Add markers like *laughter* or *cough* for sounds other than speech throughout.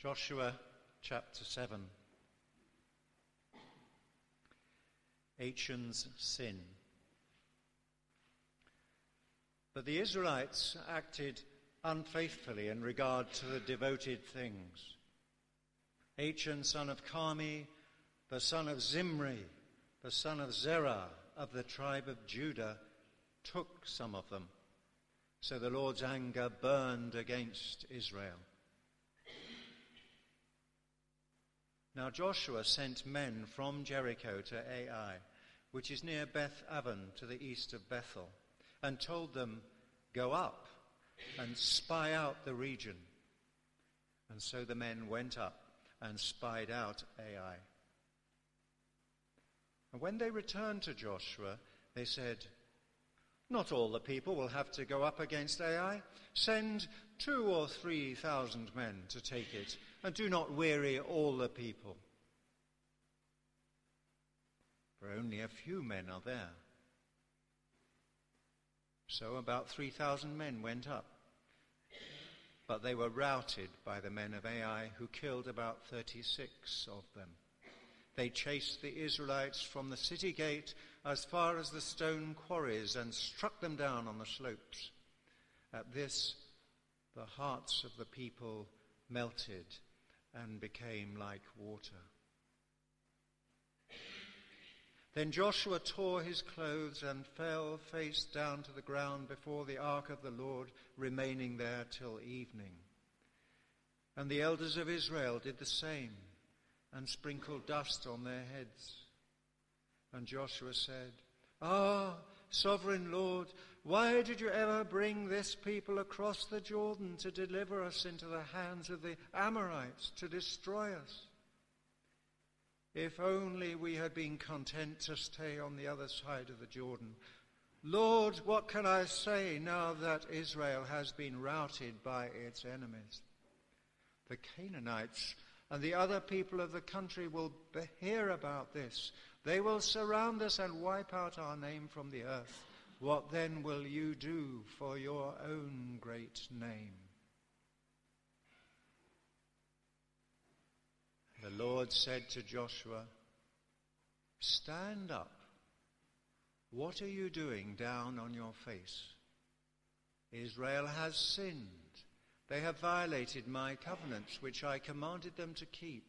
Joshua chapter 7. Achan's sin. But the Israelites acted unfaithfully in regard to the devoted things. Achan, son of Carmi, the son of Zimri, the son of Zerah of the tribe of Judah, took some of them. So the Lord's anger burned against Israel. Now Joshua sent men from Jericho to Ai, which is near Beth Aven to the east of Bethel, and told them, Go up and spy out the region. And so the men went up and spied out Ai. And when they returned to Joshua, they said, Not all the people will have to go up against Ai. Send two or three thousand men to take it, and do not weary all the people. For only a few men are there. So about 3,000 men went up. But they were routed by the men of Ai, who killed about 36 of them. They chased the Israelites from the city gate as far as the stone quarries and struck them down on the slopes. At this, the hearts of the people melted and became like water. Then Joshua tore his clothes and fell face down to the ground before the ark of the Lord, remaining there till evening. And the elders of Israel did the same and sprinkled dust on their heads. And Joshua said, Ah, sovereign Lord, why did you ever bring this people across the Jordan to deliver us into the hands of the Amorites to destroy us? If only we had been content to stay on the other side of the Jordan. Lord, what can I say now that Israel has been routed by its enemies? The Canaanites and the other people of the country will hear about this. They will surround us and wipe out our name from the earth. What then will you do for your own great name? The Lord said to Joshua, Stand up. What are you doing down on your face? Israel has sinned. They have violated my covenants, which I commanded them to keep.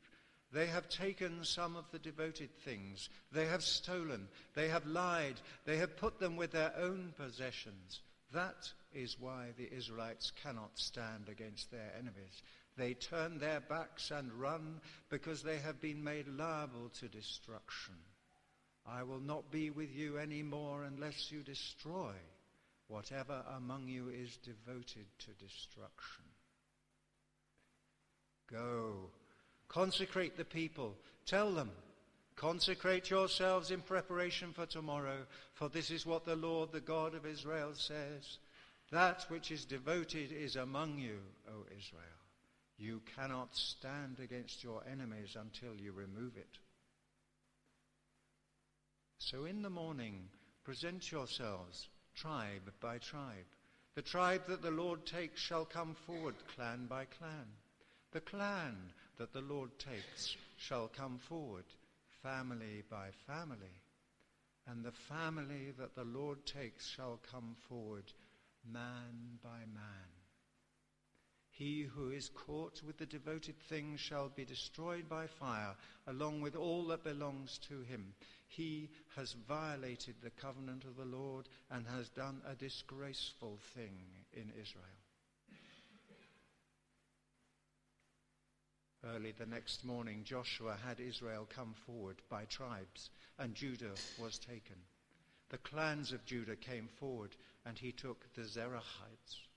They have taken some of the devoted things. They have stolen. They have lied. They have put them with their own possessions. That is why the Israelites cannot stand against their enemies. They turn their backs and run because they have been made liable to destruction. I will not be with you any more unless you destroy whatever among you is devoted to destruction. Go, consecrate the people, tell them, consecrate yourselves in preparation for tomorrow, for this is what the Lord, the God of Israel, says. That which is devoted is among you, O Israel. You cannot stand against your enemies until you remove it. So in the morning, present yourselves, tribe by tribe. The tribe that the Lord takes shall come forward, clan by clan. The clan that the Lord takes shall come forward, family by family. And the family that the Lord takes shall come forward, man by man. He who is caught with the devoted things shall be destroyed by fire, along with all that belongs to him. He has violated the covenant of the Lord and has done a disgraceful thing in Israel. Early the next morning, Joshua had Israel come forward by tribes, and Judah was taken. The clans of Judah came forward, and he took the Zerahites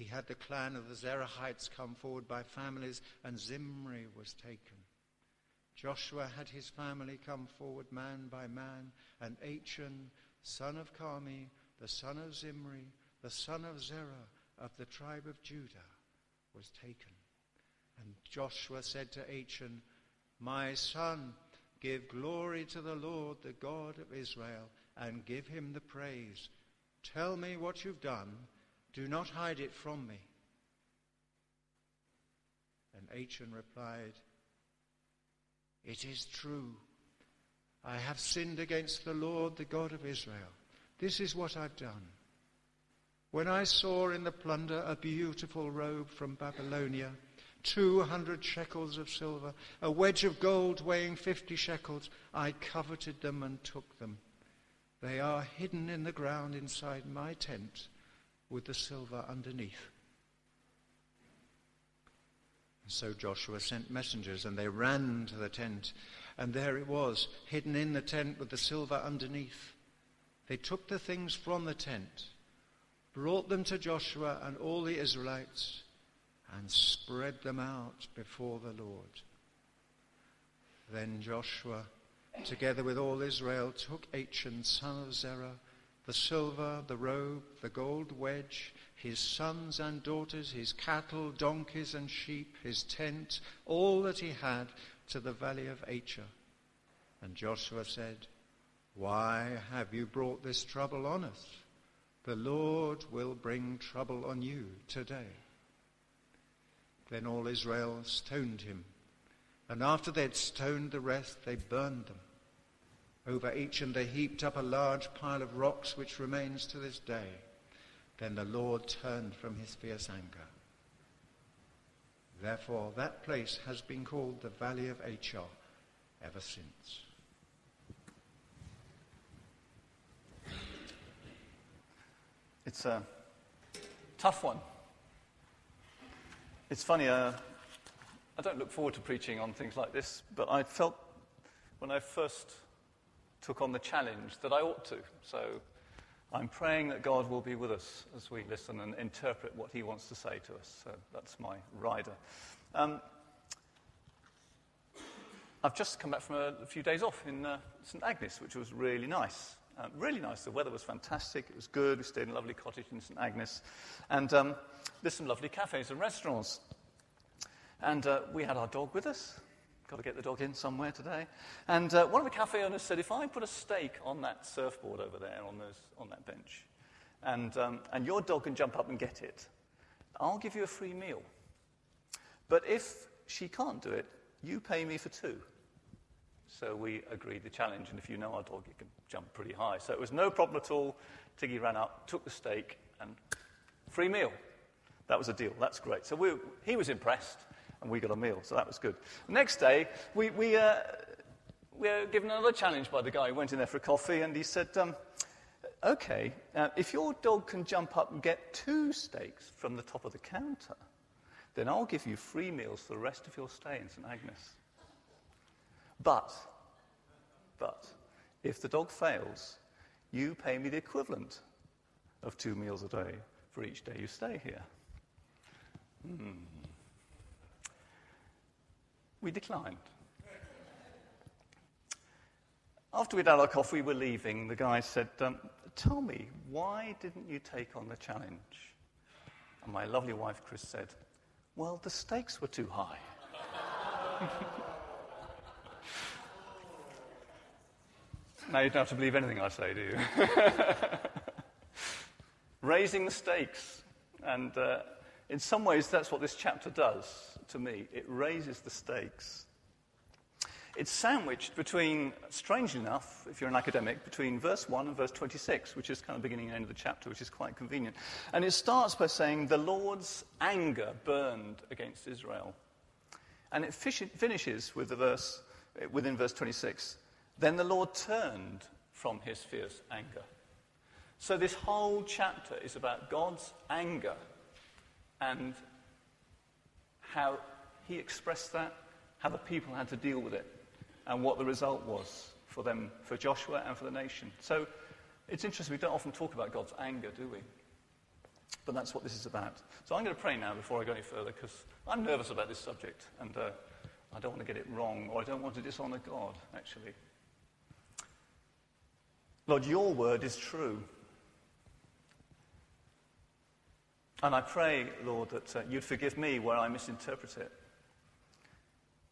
he had the clan of the Zerahites come forward by families, and Zimri was taken. Joshua had his family come forward man by man, and Achan, son of Carmi, the son of Zimri, the son of Zerah of the tribe of Judah, was taken. And Joshua said to Achan, My son, give glory to the Lord, the God of Israel, and give him the praise. Tell me what you've done do not hide it from me. And Achan replied, It is true. I have sinned against the Lord, the God of Israel. This is what I've done. When I saw in the plunder a beautiful robe from Babylonia, 200 shekels of silver, a wedge of gold weighing 50 shekels, I coveted them and took them. They are hidden in the ground inside my tent with the silver underneath. And So Joshua sent messengers, and they ran to the tent, and there it was, hidden in the tent with the silver underneath. They took the things from the tent, brought them to Joshua and all the Israelites, and spread them out before the Lord. Then Joshua, together with all Israel, took Achan, son of Zerah, the silver, the robe, the gold wedge, his sons and daughters, his cattle, donkeys and sheep, his tent, all that he had, to the valley of Achor. And Joshua said, Why have you brought this trouble on us? The Lord will bring trouble on you today. Then all Israel stoned him. And after they had stoned the rest, they burned them. Over Achan they heaped up a large pile of rocks which remains to this day. Then the Lord turned from his fierce anger. Therefore, that place has been called the Valley of Achor ever since. It's a tough one. It's funny, uh, I don't look forward to preaching on things like this, but I felt when I first took on the challenge that I ought to. So I'm praying that God will be with us as we listen and interpret what He wants to say to us. So that's my rider. Um, I've just come back from a, a few days off in uh, St Agnes, which was really nice. Uh, really nice. The weather was fantastic. It was good. We stayed in a lovely cottage in St Agnes. And um, there's some lovely cafes and restaurants. And uh, we had our dog with us. Got to get the dog in somewhere today. And uh, one of the cafe owners said, if I put a steak on that surfboard over there, on, those, on that bench, and, um, and your dog can jump up and get it, I'll give you a free meal. But if she can't do it, you pay me for two. So we agreed the challenge, and if you know our dog, it can jump pretty high. So it was no problem at all. Tiggy ran up, took the steak, and free meal. That was a deal. That's great. So we, he was impressed and we got a meal, so that was good. next day, we, we, uh, we were given another challenge by the guy who went in there for a coffee, and he said, um, Okay, uh, if your dog can jump up and get two steaks from the top of the counter, then I'll give you free meals for the rest of your stay in St. Agnes. But, but, if the dog fails, you pay me the equivalent of two meals a day for each day you stay here. Hmm we declined. After we'd had our coffee, we were leaving. The guy said, um, Tell me, why didn't you take on the challenge? And my lovely wife, Chris, said, Well, the stakes were too high. *laughs* now you don't have to believe anything I say, do you? *laughs* Raising the stakes. And uh, in some ways, that's what this chapter does to me. It raises the stakes. It's sandwiched between, strangely enough, if you're an academic, between verse 1 and verse 26, which is kind of beginning and end of the chapter, which is quite convenient. And it starts by saying, The Lord's anger burned against Israel. And it finishes with the verse, eh, within verse 26, Then the Lord turned from his fierce anger. So this whole chapter is about God's anger and how he expressed that, how the people had to deal with it, and what the result was for them, for Joshua and for the nation. So it's interesting, we don't often talk about God's anger, do we? But that's what this is about. So I'm going to pray now before I go any further because I'm nervous about this subject and uh, I don't want to get it wrong or I don't want to dishonor God, actually. Lord, your word is true. And I pray, Lord, that uh, you'd forgive me where I misinterpret it.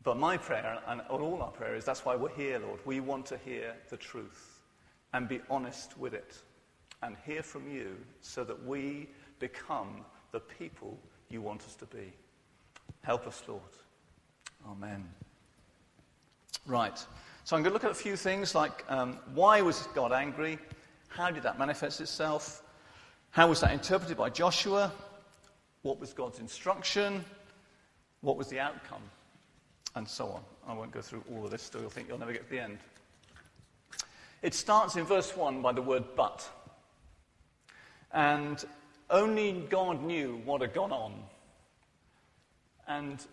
But my prayer, and all our prayer, is that's why we're here, Lord. We want to hear the truth and be honest with it and hear from you so that we become the people you want us to be. Help us, Lord. Amen. Right. So I'm going to look at a few things like um, why was God angry? How did that manifest itself? How was that interpreted by Joshua? What was God's instruction? What was the outcome? And so on. I won't go through all of this, so you'll think you'll never get to the end. It starts in verse 1 by the word but. And only God knew what had gone on. And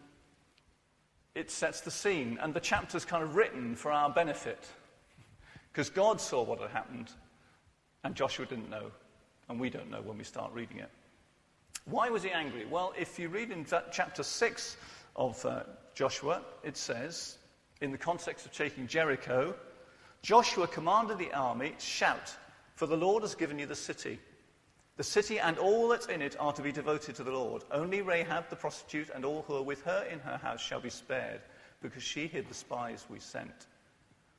it sets the scene. And the chapter's kind of written for our benefit. Because God saw what had happened, and Joshua didn't know. And we don't know when we start reading it. Why was he angry? Well, if you read in chapter 6 of uh, Joshua, it says, in the context of taking Jericho, Joshua commanded the army, Shout, for the Lord has given you the city. The city and all that's in it are to be devoted to the Lord. Only Rahab the prostitute and all who are with her in her house shall be spared, because she hid the spies we sent.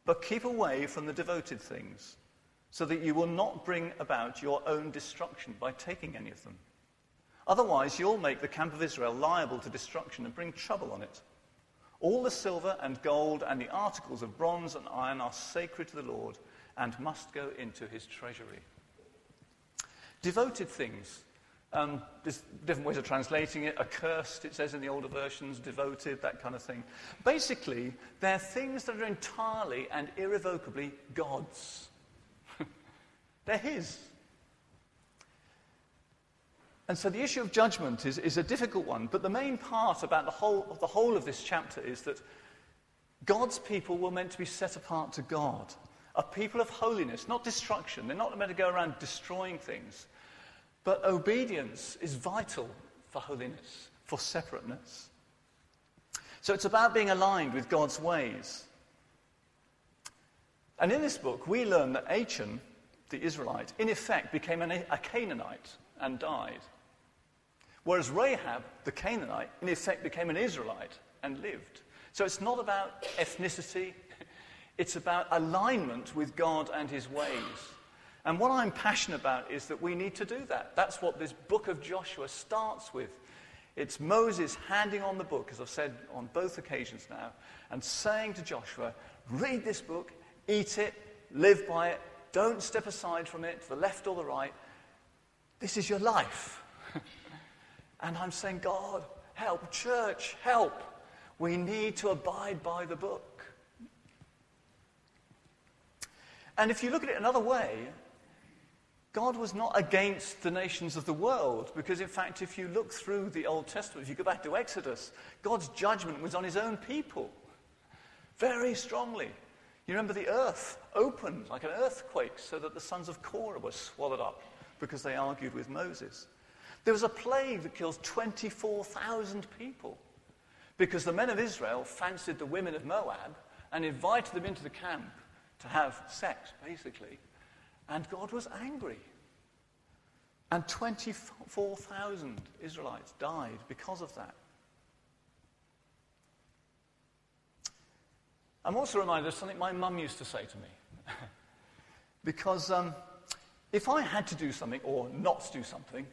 But keep away from the devoted things, so that you will not bring about your own destruction by taking any of them. Otherwise, you'll make the camp of Israel liable to destruction and bring trouble on it. All the silver and gold and the articles of bronze and iron are sacred to the Lord and must go into his treasury. Devoted things. Um, there's different ways of translating it. Accursed, it says in the older versions, devoted, that kind of thing. Basically, they're things that are entirely and irrevocably God's. They're His. And so the issue of judgment is, is a difficult one, but the main part about the whole, the whole of this chapter is that God's people were meant to be set apart to God, a people of holiness, not destruction. They're not meant to go around destroying things. But obedience is vital for holiness, for separateness. So it's about being aligned with God's ways. And in this book, we learn that Achan, the Israelite, in effect became an, a Canaanite and died. Whereas Rahab, the Canaanite, in effect became an Israelite and lived. So it's not about ethnicity, *laughs* it's about alignment with God and his ways. And what I'm passionate about is that we need to do that. That's what this book of Joshua starts with. It's Moses handing on the book, as I've said on both occasions now, and saying to Joshua, read this book, eat it, live by it, don't step aside from it to the left or the right. This is your life. *laughs* and I'm saying, God, help, church, help. We need to abide by the book. And if you look at it another way, God was not against the nations of the world, because in fact, if you look through the Old Testament, if you go back to Exodus, God's judgment was on his own people very strongly. You remember the earth opened like an earthquake so that the sons of Korah were swallowed up because they argued with Moses. There was a plague that kills 24,000 people because the men of Israel fancied the women of Moab and invited them into the camp to have sex, basically. And God was angry. And 24,000 Israelites died because of that. I'm also reminded of something my mum used to say to me. *laughs* because um, if I had to do something or not do something,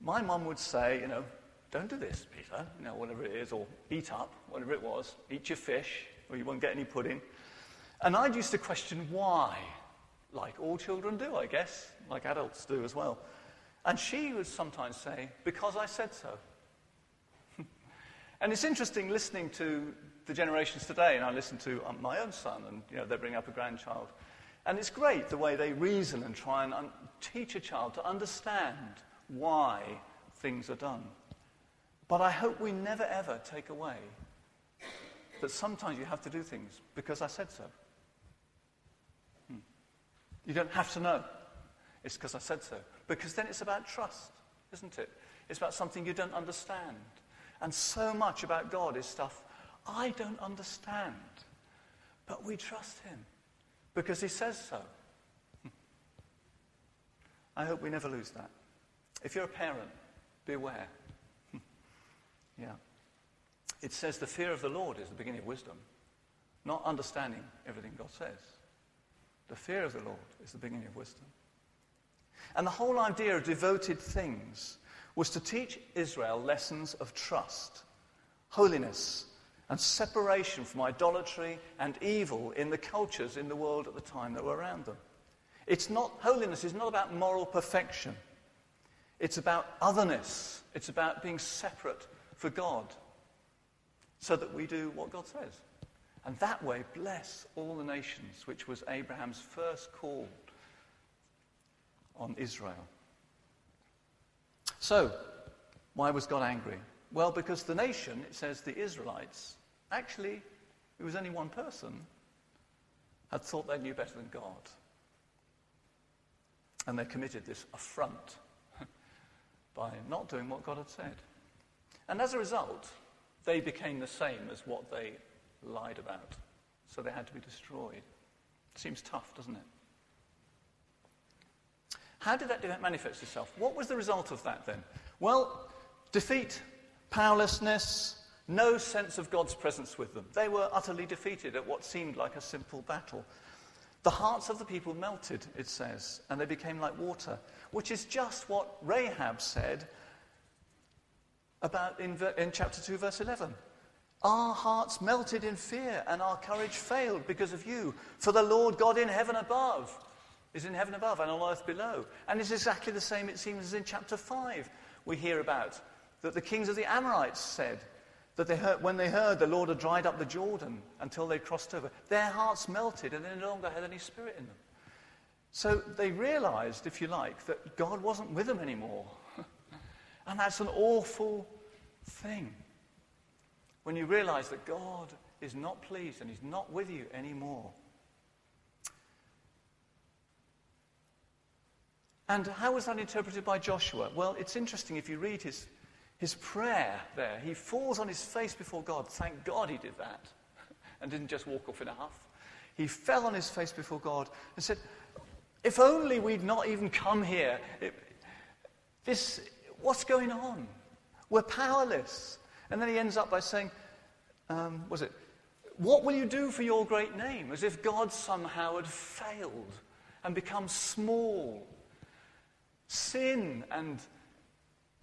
my mum would say, you know, don't do this, Peter, you know, whatever it is, or eat up, whatever it was, eat your fish, or you won't get any pudding. And I'd used to question why like all children do, I guess, like adults do as well. And she would sometimes say, Because I said so. *laughs* and it's interesting listening to the generations today, and I listen to um, my own son, and you know, they bring up a grandchild. And it's great the way they reason and try and un- teach a child to understand why things are done. But I hope we never ever take away that sometimes you have to do things because I said so. You don't have to know. It's because I said so. Because then it's about trust, isn't it? It's about something you don't understand. And so much about God is stuff I don't understand. But we trust Him because He says so. *laughs* I hope we never lose that. If you're a parent, beware. *laughs* yeah. It says the fear of the Lord is the beginning of wisdom, not understanding everything God says. The fear of the Lord is the beginning of wisdom. And the whole idea of devoted things was to teach Israel lessons of trust, holiness, and separation from idolatry and evil in the cultures in the world at the time that were around them. It's not, holiness is not about moral perfection. It's about otherness. It's about being separate for God so that we do what God says. And that way, bless all the nations, which was Abraham's first call on Israel. So, why was God angry? Well, because the nation, it says the Israelites, actually, it was only one person, had thought they knew better than God. And they committed this affront *laughs* by not doing what God had said. And as a result, they became the same as what they lied about. So they had to be destroyed. Seems tough, doesn't it? How did that manifest itself? What was the result of that then? Well, defeat, powerlessness, no sense of God's presence with them. They were utterly defeated at what seemed like a simple battle. The hearts of the people melted, it says, and they became like water, which is just what Rahab said about in, in chapter 2, verse 11. Our hearts melted in fear, and our courage failed because of you. For the Lord God in heaven above is in heaven above and on earth below. And it's exactly the same, it seems, as in chapter 5 we hear about that the kings of the Amorites said that they heard, when they heard the Lord had dried up the Jordan until they crossed over, their hearts melted and they no longer had any spirit in them. So they realized, if you like, that God wasn't with them anymore. *laughs* and that's an awful thing. When you realize that God is not pleased and He's not with you anymore. And how was that interpreted by Joshua? Well, it's interesting if you read his, his prayer there. He falls on his face before God. Thank God he did that *laughs* and didn't just walk off in a huff. He fell on his face before God and said, If only we'd not even come here. It, this, what's going on? We're powerless. And then he ends up by saying, um, was it, what will you do for your great name? As if God somehow had failed and become small Sin and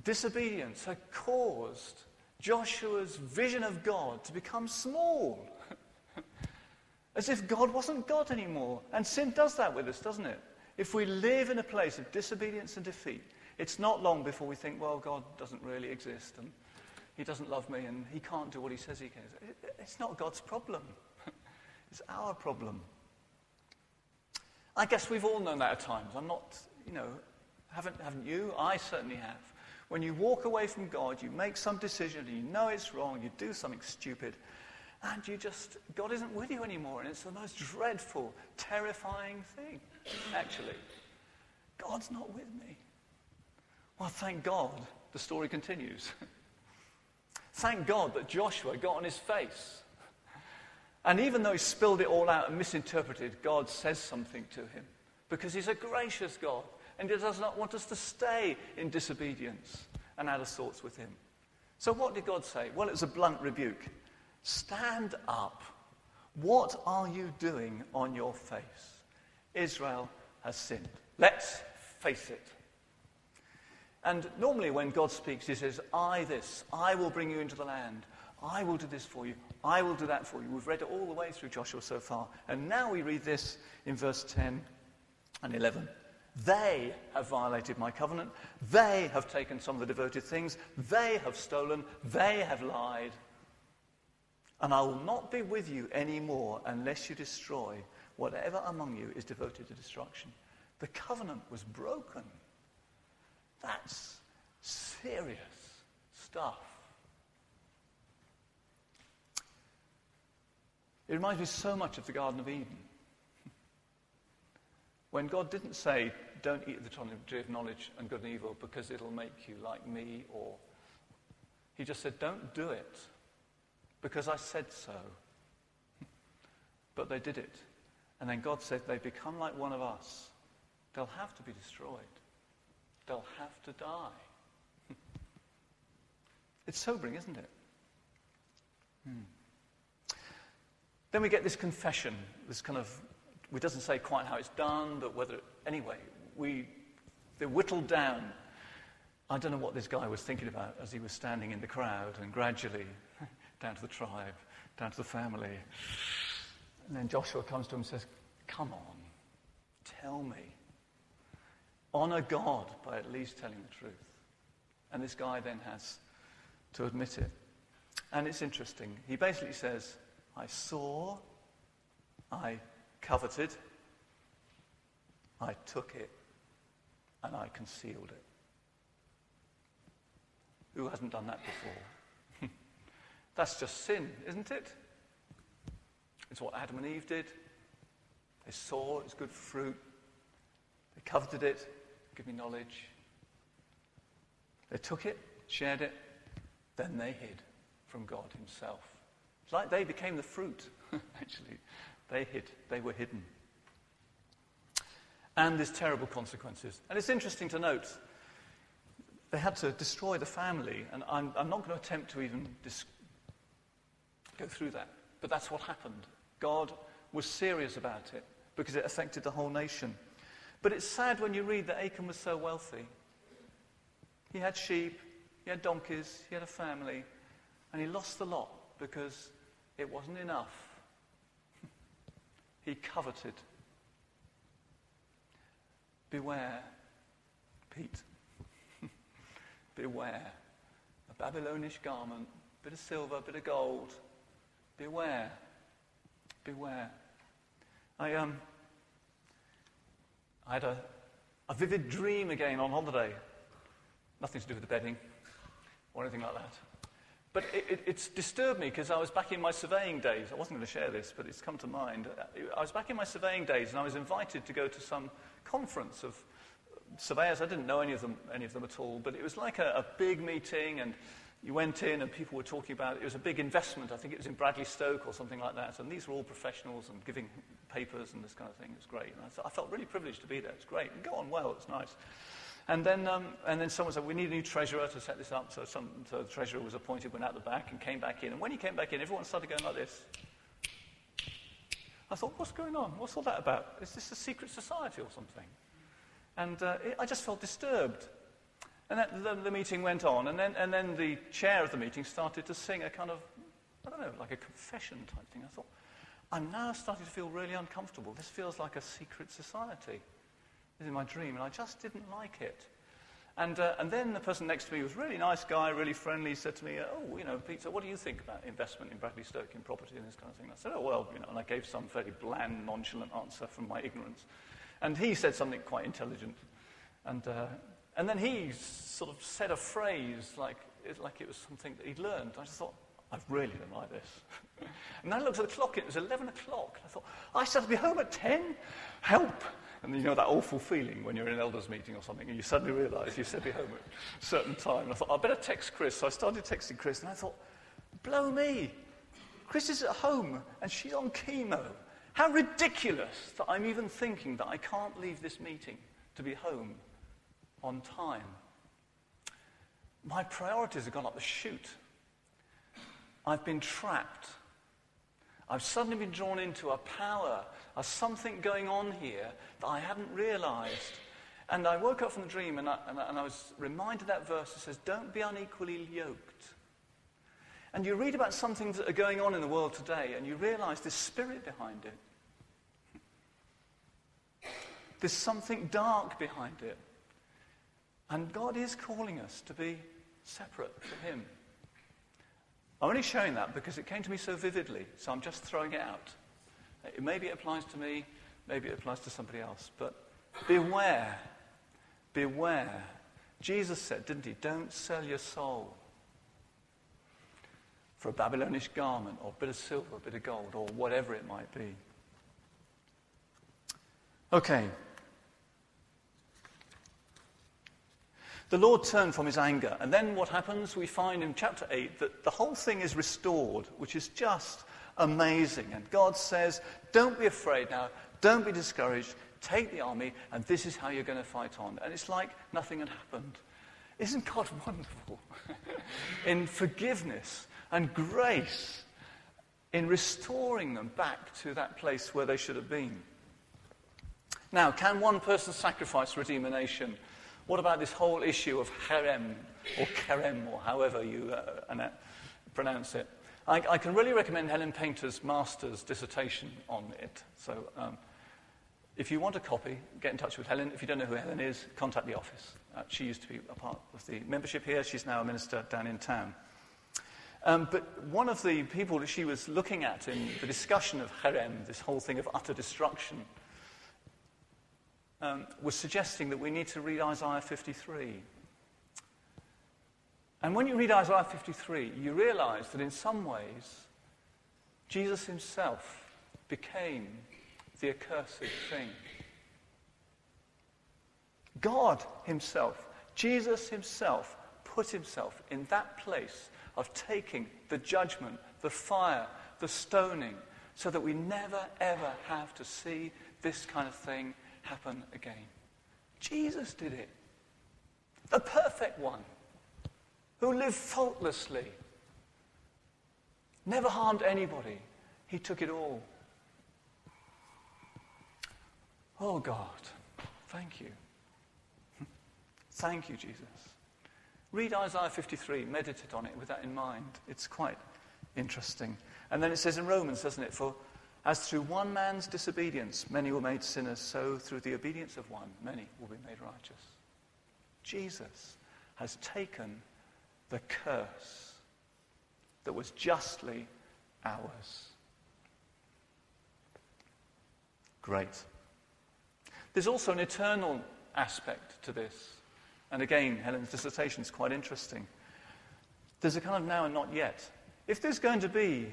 disobedience had caused Joshua's vision of God to become small. *laughs* As if God wasn't God anymore. And sin does that with us, doesn't it? If we live in a place of disobedience and defeat, it's not long before we think, well, God doesn't really exist and he doesn't love me and he can't do what he says he can. It's not God's problem, *laughs* it's our problem. I guess we've all known that at times. I'm not, you know, haven't, haven't you? I certainly have. When you walk away from God, you make some decision and you know it's wrong, you do something stupid, and you just, God isn't with you anymore. And it's the most dreadful, terrifying thing, actually. God's not with me. Well, thank God, the story continues. *laughs* thank God that Joshua got on his face. And even though he spilled it all out and misinterpreted, God says something to him because he's a gracious God and he does not want us to stay in disobedience and out of sorts with him. So, what did God say? Well, it was a blunt rebuke. Stand up. What are you doing on your face? Israel has sinned. Let's face it. And normally, when God speaks, he says, I this, I will bring you into the land. I will do this for you. I will do that for you. We've read it all the way through Joshua so far. And now we read this in verse 10 and 11. They have violated my covenant. They have taken some of the devoted things. They have stolen. They have lied. And I will not be with you anymore unless you destroy whatever among you is devoted to destruction. The covenant was broken. That's serious stuff. It reminds me so much of the Garden of Eden. *laughs* When God didn't say, don't eat the tree of knowledge and good and evil because it'll make you like me, or he just said, don't do it because I said so. but they did it. And then God said, they become like one of us. They'll have to be destroyed. They'll have to die. *laughs* it's sobering, isn't it? Hmm. Then we get this confession, this kind of, it doesn't say quite how it's done, but whether, anyway, we, they whittled down. I don't know what this guy was thinking about as he was standing in the crowd, and gradually *laughs* down to the tribe, down to the family. And then Joshua comes to him and says, Come on, tell me. Honor God by at least telling the truth. And this guy then has to admit it. And it's interesting. He basically says, I saw, I coveted, I took it, and I concealed it. Who hasn't done that before? *laughs* That's just sin, isn't it? It's what Adam and Eve did. They saw it's good fruit. They coveted it. Give me knowledge. They took it, shared it, then they hid from God Himself. It's like they became the fruit, *laughs* actually. They hid, they were hidden. And there's terrible consequences. And it's interesting to note they had to destroy the family, and I'm, I'm not going to attempt to even dis- go through that. But that's what happened. God was serious about it because it affected the whole nation. But it's sad when you read that Achan was so wealthy. He had sheep, he had donkeys, he had a family, and he lost the lot because it wasn't enough. *laughs* he coveted. Beware, Pete. *laughs* Beware. A Babylonish garment, bit of silver, bit of gold. Beware. Beware. I, um, I had a, a vivid dream again on holiday. Nothing to do with the bedding or anything like that. But it, it, it's disturbed me because I was back in my surveying days. I wasn't going to share this, but it's come to mind. I was back in my surveying days and I was invited to go to some conference of surveyors. I didn't know any of them, any of them at all, but it was like a, a big meeting and you went in and people were talking about it. It was a big investment. I think it was in Bradley Stoke or something like that. And these were all professionals and giving papers and this kind of thing. It was great. And I, I felt really privileged to be there. It's great. And go on well. It's nice. And then, um, and then someone said, we need a new treasurer to set this up. So, some, so the treasurer was appointed, went out the back and came back in. And when he came back in, everyone started going like this. I thought, what's going on? What's all that about? Is this a secret society or something? And uh, it, I just felt disturbed. And then the, the, meeting went on, and then, and then the chair of the meeting started to sing a kind of, I don't know, like a confession type thing. I thought, I'm now starting to feel really uncomfortable. This feels like a secret society. This is my dream, and I just didn't like it. And, uh, and then the person next to me was really nice guy, really friendly, said to me, oh, you know, Peter, what do you think about investment in Bradley Stoke in property and this kind of thing? I said, oh, well, you know, and I gave some fairly bland, nonchalant answer from my ignorance. And he said something quite intelligent. And, uh, and then he sort of said a phrase like, like it was something that he'd learned. I just thought, I really don't like this. *laughs* and then I looked at the clock, it was 11 o'clock. I thought, I said to be home at 10? Help! And you know that awful feeling when you're in an elders meeting or something and you suddenly realize you said be home at a certain time. And I thought, I better text Chris. So I started texting Chris and I thought, blow me. Chris is at home and she's on chemo. How ridiculous that I'm even thinking that I can't leave this meeting to be home on time. My priorities have gone up the chute. I've been trapped. I've suddenly been drawn into a power, a something going on here that I hadn't realized. And I woke up from the dream and I, and I, and I was reminded that verse that says, Don't be unequally yoked. And you read about some things that are going on in the world today and you realize there's spirit behind it. There's something dark behind it. And God is calling us to be separate from Him. I'm only showing that because it came to me so vividly, so I'm just throwing it out. Maybe it applies to me, maybe it applies to somebody else, but beware. Beware. Jesus said, didn't he? Don't sell your soul for a Babylonish garment or a bit of silver, a bit of gold, or whatever it might be. Okay, The Lord turned from his anger. And then what happens? We find in chapter 8 that the whole thing is restored, which is just amazing. And God says, Don't be afraid now. Don't be discouraged. Take the army, and this is how you're going to fight on. And it's like nothing had happened. Isn't God *laughs* wonderful? in forgiveness and grace, in restoring them back to that place where they should have been. Now, can one person's sacrifice redeem a nation? What about this whole issue of harem or kerem or however you uh, pronounce it? I, I, can really recommend Helen Painter's master's dissertation on it. So um, if you want a copy, get in touch with Helen. If you don't know who Helen is, contact the office. Uh, she used to be a part of the membership here. She's now a minister down in town. Um, but one of the people that she was looking at in the discussion of harem, this whole thing of utter destruction, um, was suggesting that we need to read Isaiah 53. And when you read Isaiah 53, you realize that in some ways, Jesus himself became the accursed thing. God himself, Jesus himself, put himself in that place of taking the judgment, the fire, the stoning, so that we never, ever have to see this kind of thing happen again. Jesus did it. The perfect one, who lived faultlessly, never harmed anybody. He took it all. Oh God, thank you. *laughs* thank you, Jesus. Read Isaiah 53, meditate on it with that in mind. It's quite interesting. And then it says in Romans, doesn't it? For as through one man's disobedience many were made sinners, so through the obedience of one many will be made righteous. Jesus has taken the curse that was justly ours. Great. There's also an eternal aspect to this. And again, Helen's dissertation is quite interesting. There's a kind of now and not yet. If there's going to be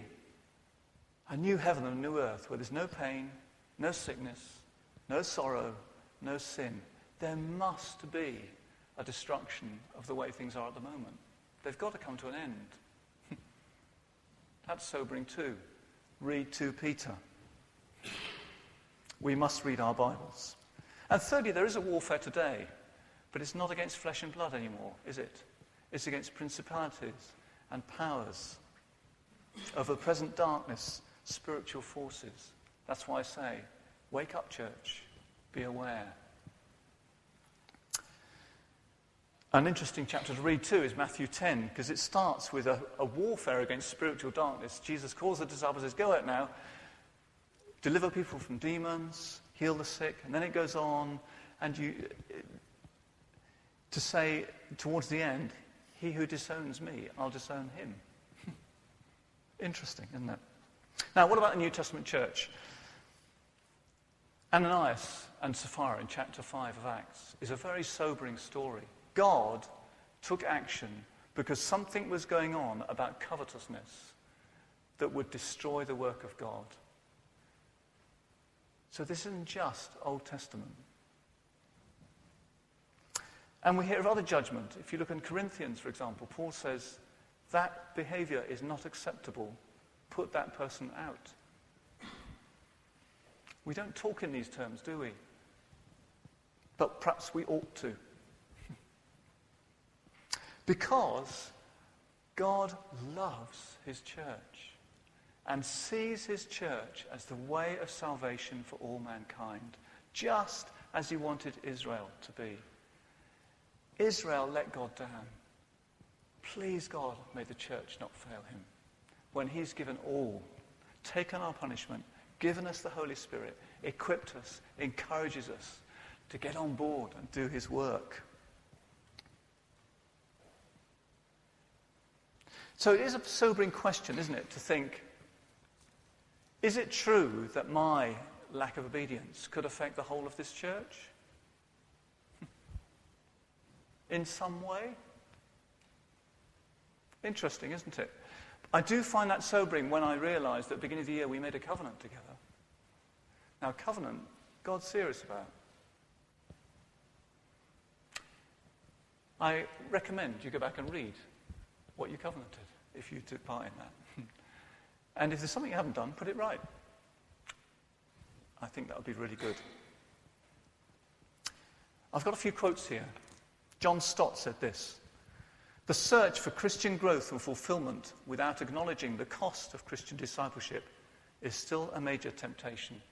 a new heaven and a new earth where there's no pain, no sickness, no sorrow, no sin, there must be a destruction of the way things are at the moment. They've got to come to an end. *laughs* That's sobering too. Read 2 Peter. We must read our Bibles. And thirdly, there is a warfare today. But it's not against flesh and blood anymore, is it? It's against principalities and powers of the present darkness, spiritual forces. That's why I say, wake up, church. Be aware. An interesting chapter to read too is Matthew 10, because it starts with a, a, warfare against spiritual darkness. Jesus calls the disciples, says, Go out now, deliver people from demons, heal the sick. And then it goes on, and you, to say towards the end, He who disowns me, I'll disown him. *laughs* Interesting, isn't it? Now, what about the New Testament church? Ananias and Sapphira in chapter 5 of Acts is a very sobering story. God took action because something was going on about covetousness that would destroy the work of God. So this isn't just Old Testament. And we hear of other judgment. If you look in Corinthians, for example, Paul says that behavior is not acceptable. Put that person out. We don't talk in these terms, do we? But perhaps we ought to. Because God loves his church and sees his church as the way of salvation for all mankind, just as he wanted Israel to be. Israel let God down. Please, God, may the church not fail him. When he's given all, taken our punishment, given us the Holy Spirit, equipped us, encourages us to get on board and do his work. So it is a sobering question, isn't it, to think is it true that my lack of obedience could affect the whole of this church? *laughs* in some way? Interesting, isn't it? I do find that sobering when I realize that at the beginning of the year we made a covenant together. Now, covenant, God's serious about. I recommend you go back and read what you covenanted if you took part in that. *laughs* and if there's something you haven't done, put it right. I think that would be really good. I've got a few quotes here John Stott said this The search for Christian growth and fulfillment without acknowledging the cost of Christian discipleship is still a major temptation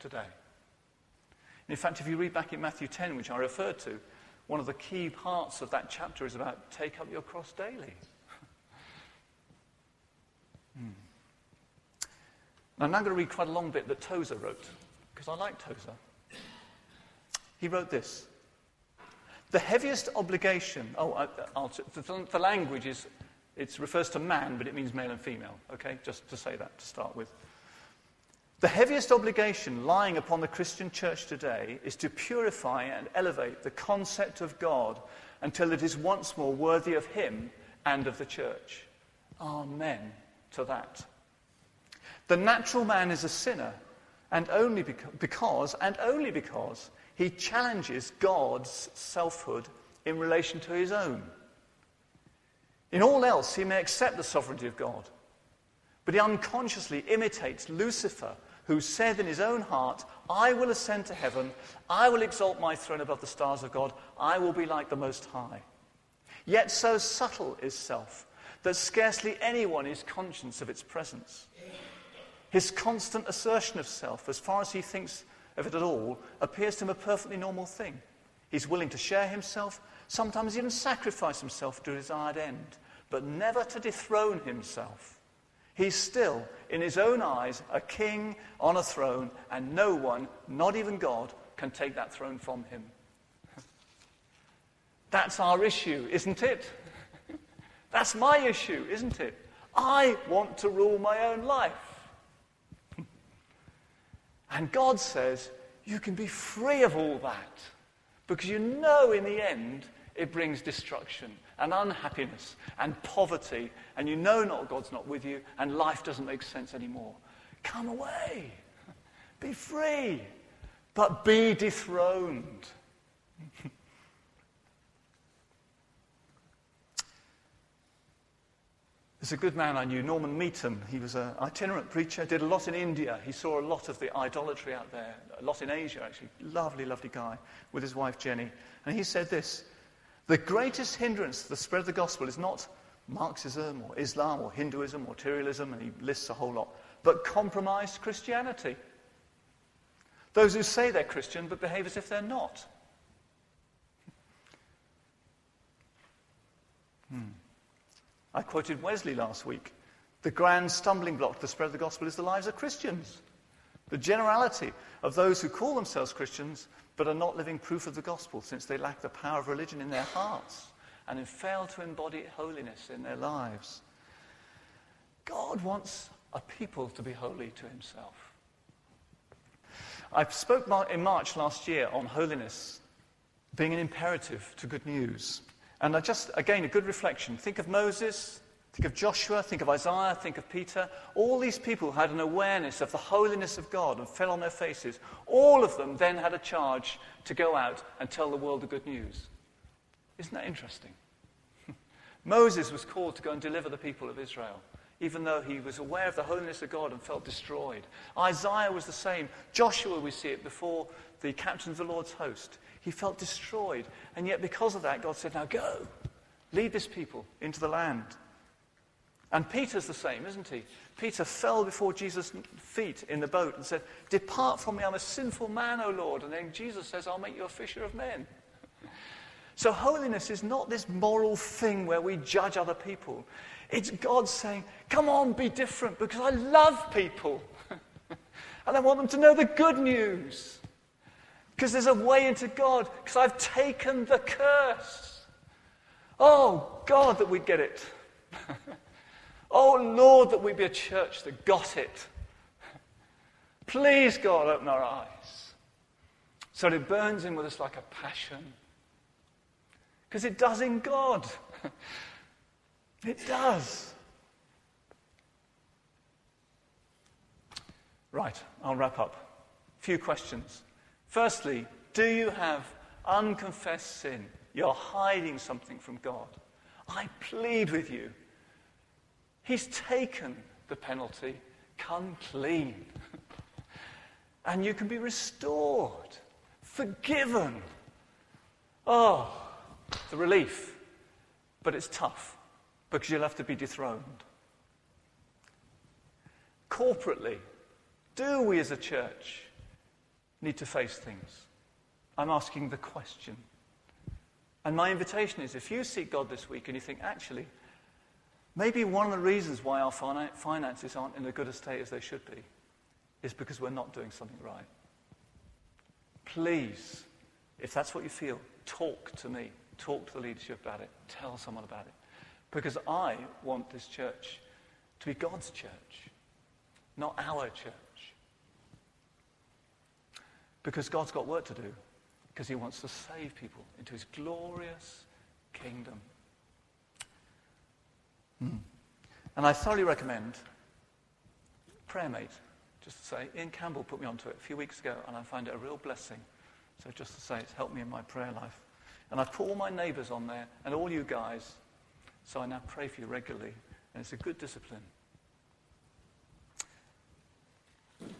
today. And in fact, if you read back in Matthew 10, which I referred to, one of the key parts of that chapter is about take up your cross daily. I'm now going to read quite a long bit that Tozer wrote, because I like Tozer. He wrote this The heaviest obligation, oh, I, the, the language is, it refers to man, but it means male and female, okay? Just to say that to start with. The heaviest obligation lying upon the Christian church today is to purify and elevate the concept of God until it is once more worthy of Him and of the church. Amen to that. The natural man is a sinner, and only because, and only because, he challenges God's selfhood in relation to his own. In all else, he may accept the sovereignty of God, but he unconsciously imitates Lucifer, who said in his own heart, I will ascend to heaven, I will exalt my throne above the stars of God, I will be like the Most High. Yet so subtle is self that scarcely anyone is conscious of its presence. His constant assertion of self, as far as he thinks of it at all, appears to him a perfectly normal thing. He's willing to share himself, sometimes even sacrifice himself to a desired end, but never to dethrone himself. He's still, in his own eyes, a king on a throne, and no one, not even God, can take that throne from him. *laughs* That's our issue, isn't it? *laughs* That's my issue, isn't it? I want to rule my own life. And God says, you can be free of all that because you know in the end it brings destruction and unhappiness and poverty, and you know not God's not with you, and life doesn't make sense anymore. Come away. *laughs* Be free, but be dethroned. There's a good man I knew, Norman Meaton. He was an itinerant preacher, did a lot in India. He saw a lot of the idolatry out there, a lot in Asia, actually. Lovely, lovely guy with his wife Jenny. And he said this The greatest hindrance to the spread of the gospel is not Marxism or Islam or Hinduism or materialism, and he lists a whole lot, but compromised Christianity. Those who say they're Christian but behave as if they're not. Hmm. I quoted Wesley last week. The grand stumbling block to the spread of the gospel is the lives of Christians. The generality of those who call themselves Christians but are not living proof of the gospel since they lack the power of religion in their hearts and have failed to embody holiness in their lives. God wants a people to be holy to himself. I spoke in March last year on holiness being an imperative to good news. And I just, again, a good reflection. Think of Moses, think of Joshua, think of Isaiah, think of Peter. All these people had an awareness of the holiness of God and fell on their faces. All of them then had a charge to go out and tell the world the good news. Isn't that interesting? *laughs* Moses was called to go and deliver the people of Israel, even though he was aware of the holiness of God and felt destroyed. Isaiah was the same. Joshua, we see it before the captain of the Lord's host. He felt destroyed. And yet, because of that, God said, Now go, lead this people into the land. And Peter's the same, isn't he? Peter fell before Jesus' feet in the boat and said, Depart from me, I'm a sinful man, O Lord. And then Jesus says, I'll make you a fisher of men. So, holiness is not this moral thing where we judge other people. It's God saying, Come on, be different because I love people. *laughs* and I want them to know the good news. Because there's a way into God, because I've taken the curse. Oh, God, that we'd get it. *laughs* oh, Lord, that we'd be a church that got it. Please, God, open our eyes. So it burns in with us like a passion. Because it does in God. *laughs* it does. Right, I'll wrap up. A few questions. Firstly, do you have unconfessed sin? You're hiding something from God. I plead with you. He's taken the penalty. Come clean. *laughs* and you can be restored, forgiven. Oh, the relief. But it's tough because you'll have to be dethroned. Corporately, do we as a church need to face things. I'm asking the question. And my invitation is if you seek God this week and you think, actually, maybe one of the reasons why our finances aren't in a good a state as they should be is because we're not doing something right. Please, if that's what you feel, talk to me. Talk to the leadership about it. Tell someone about it. Because I want this church to be God's church, not our church. Because God's got work to do, because he wants to save people into his glorious kingdom. Hmm. And I thoroughly recommend PrayerMate, just to say, Ian Campbell put me onto it a few weeks ago, and I find it a real blessing. So just to say, it's helped me in my prayer life. And I've put all my neighbours on there, and all you guys, so I now pray for you regularly, and it's a good discipline.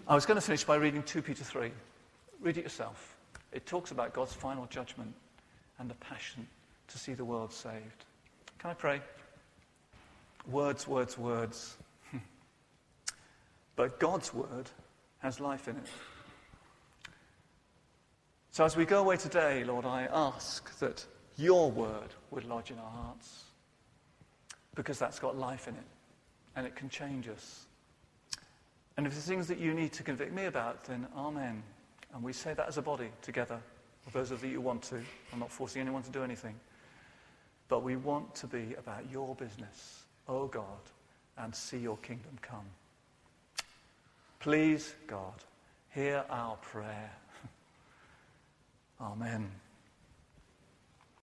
I was going to finish by reading 2 Peter 3. Read it yourself. It talks about God's final judgment and the passion to see the world saved. Can I pray? Words, words, words. *laughs* but God's word has life in it. So as we go away today, Lord, I ask that your word would lodge in our hearts because that's got life in it and it can change us. And if there's things that you need to convict me about, then amen. And we say that as a body together, or those of you who want to. I'm not forcing anyone to do anything. But we want to be about your business, oh God, and see your kingdom come. Please, God, hear our prayer. *laughs* Amen.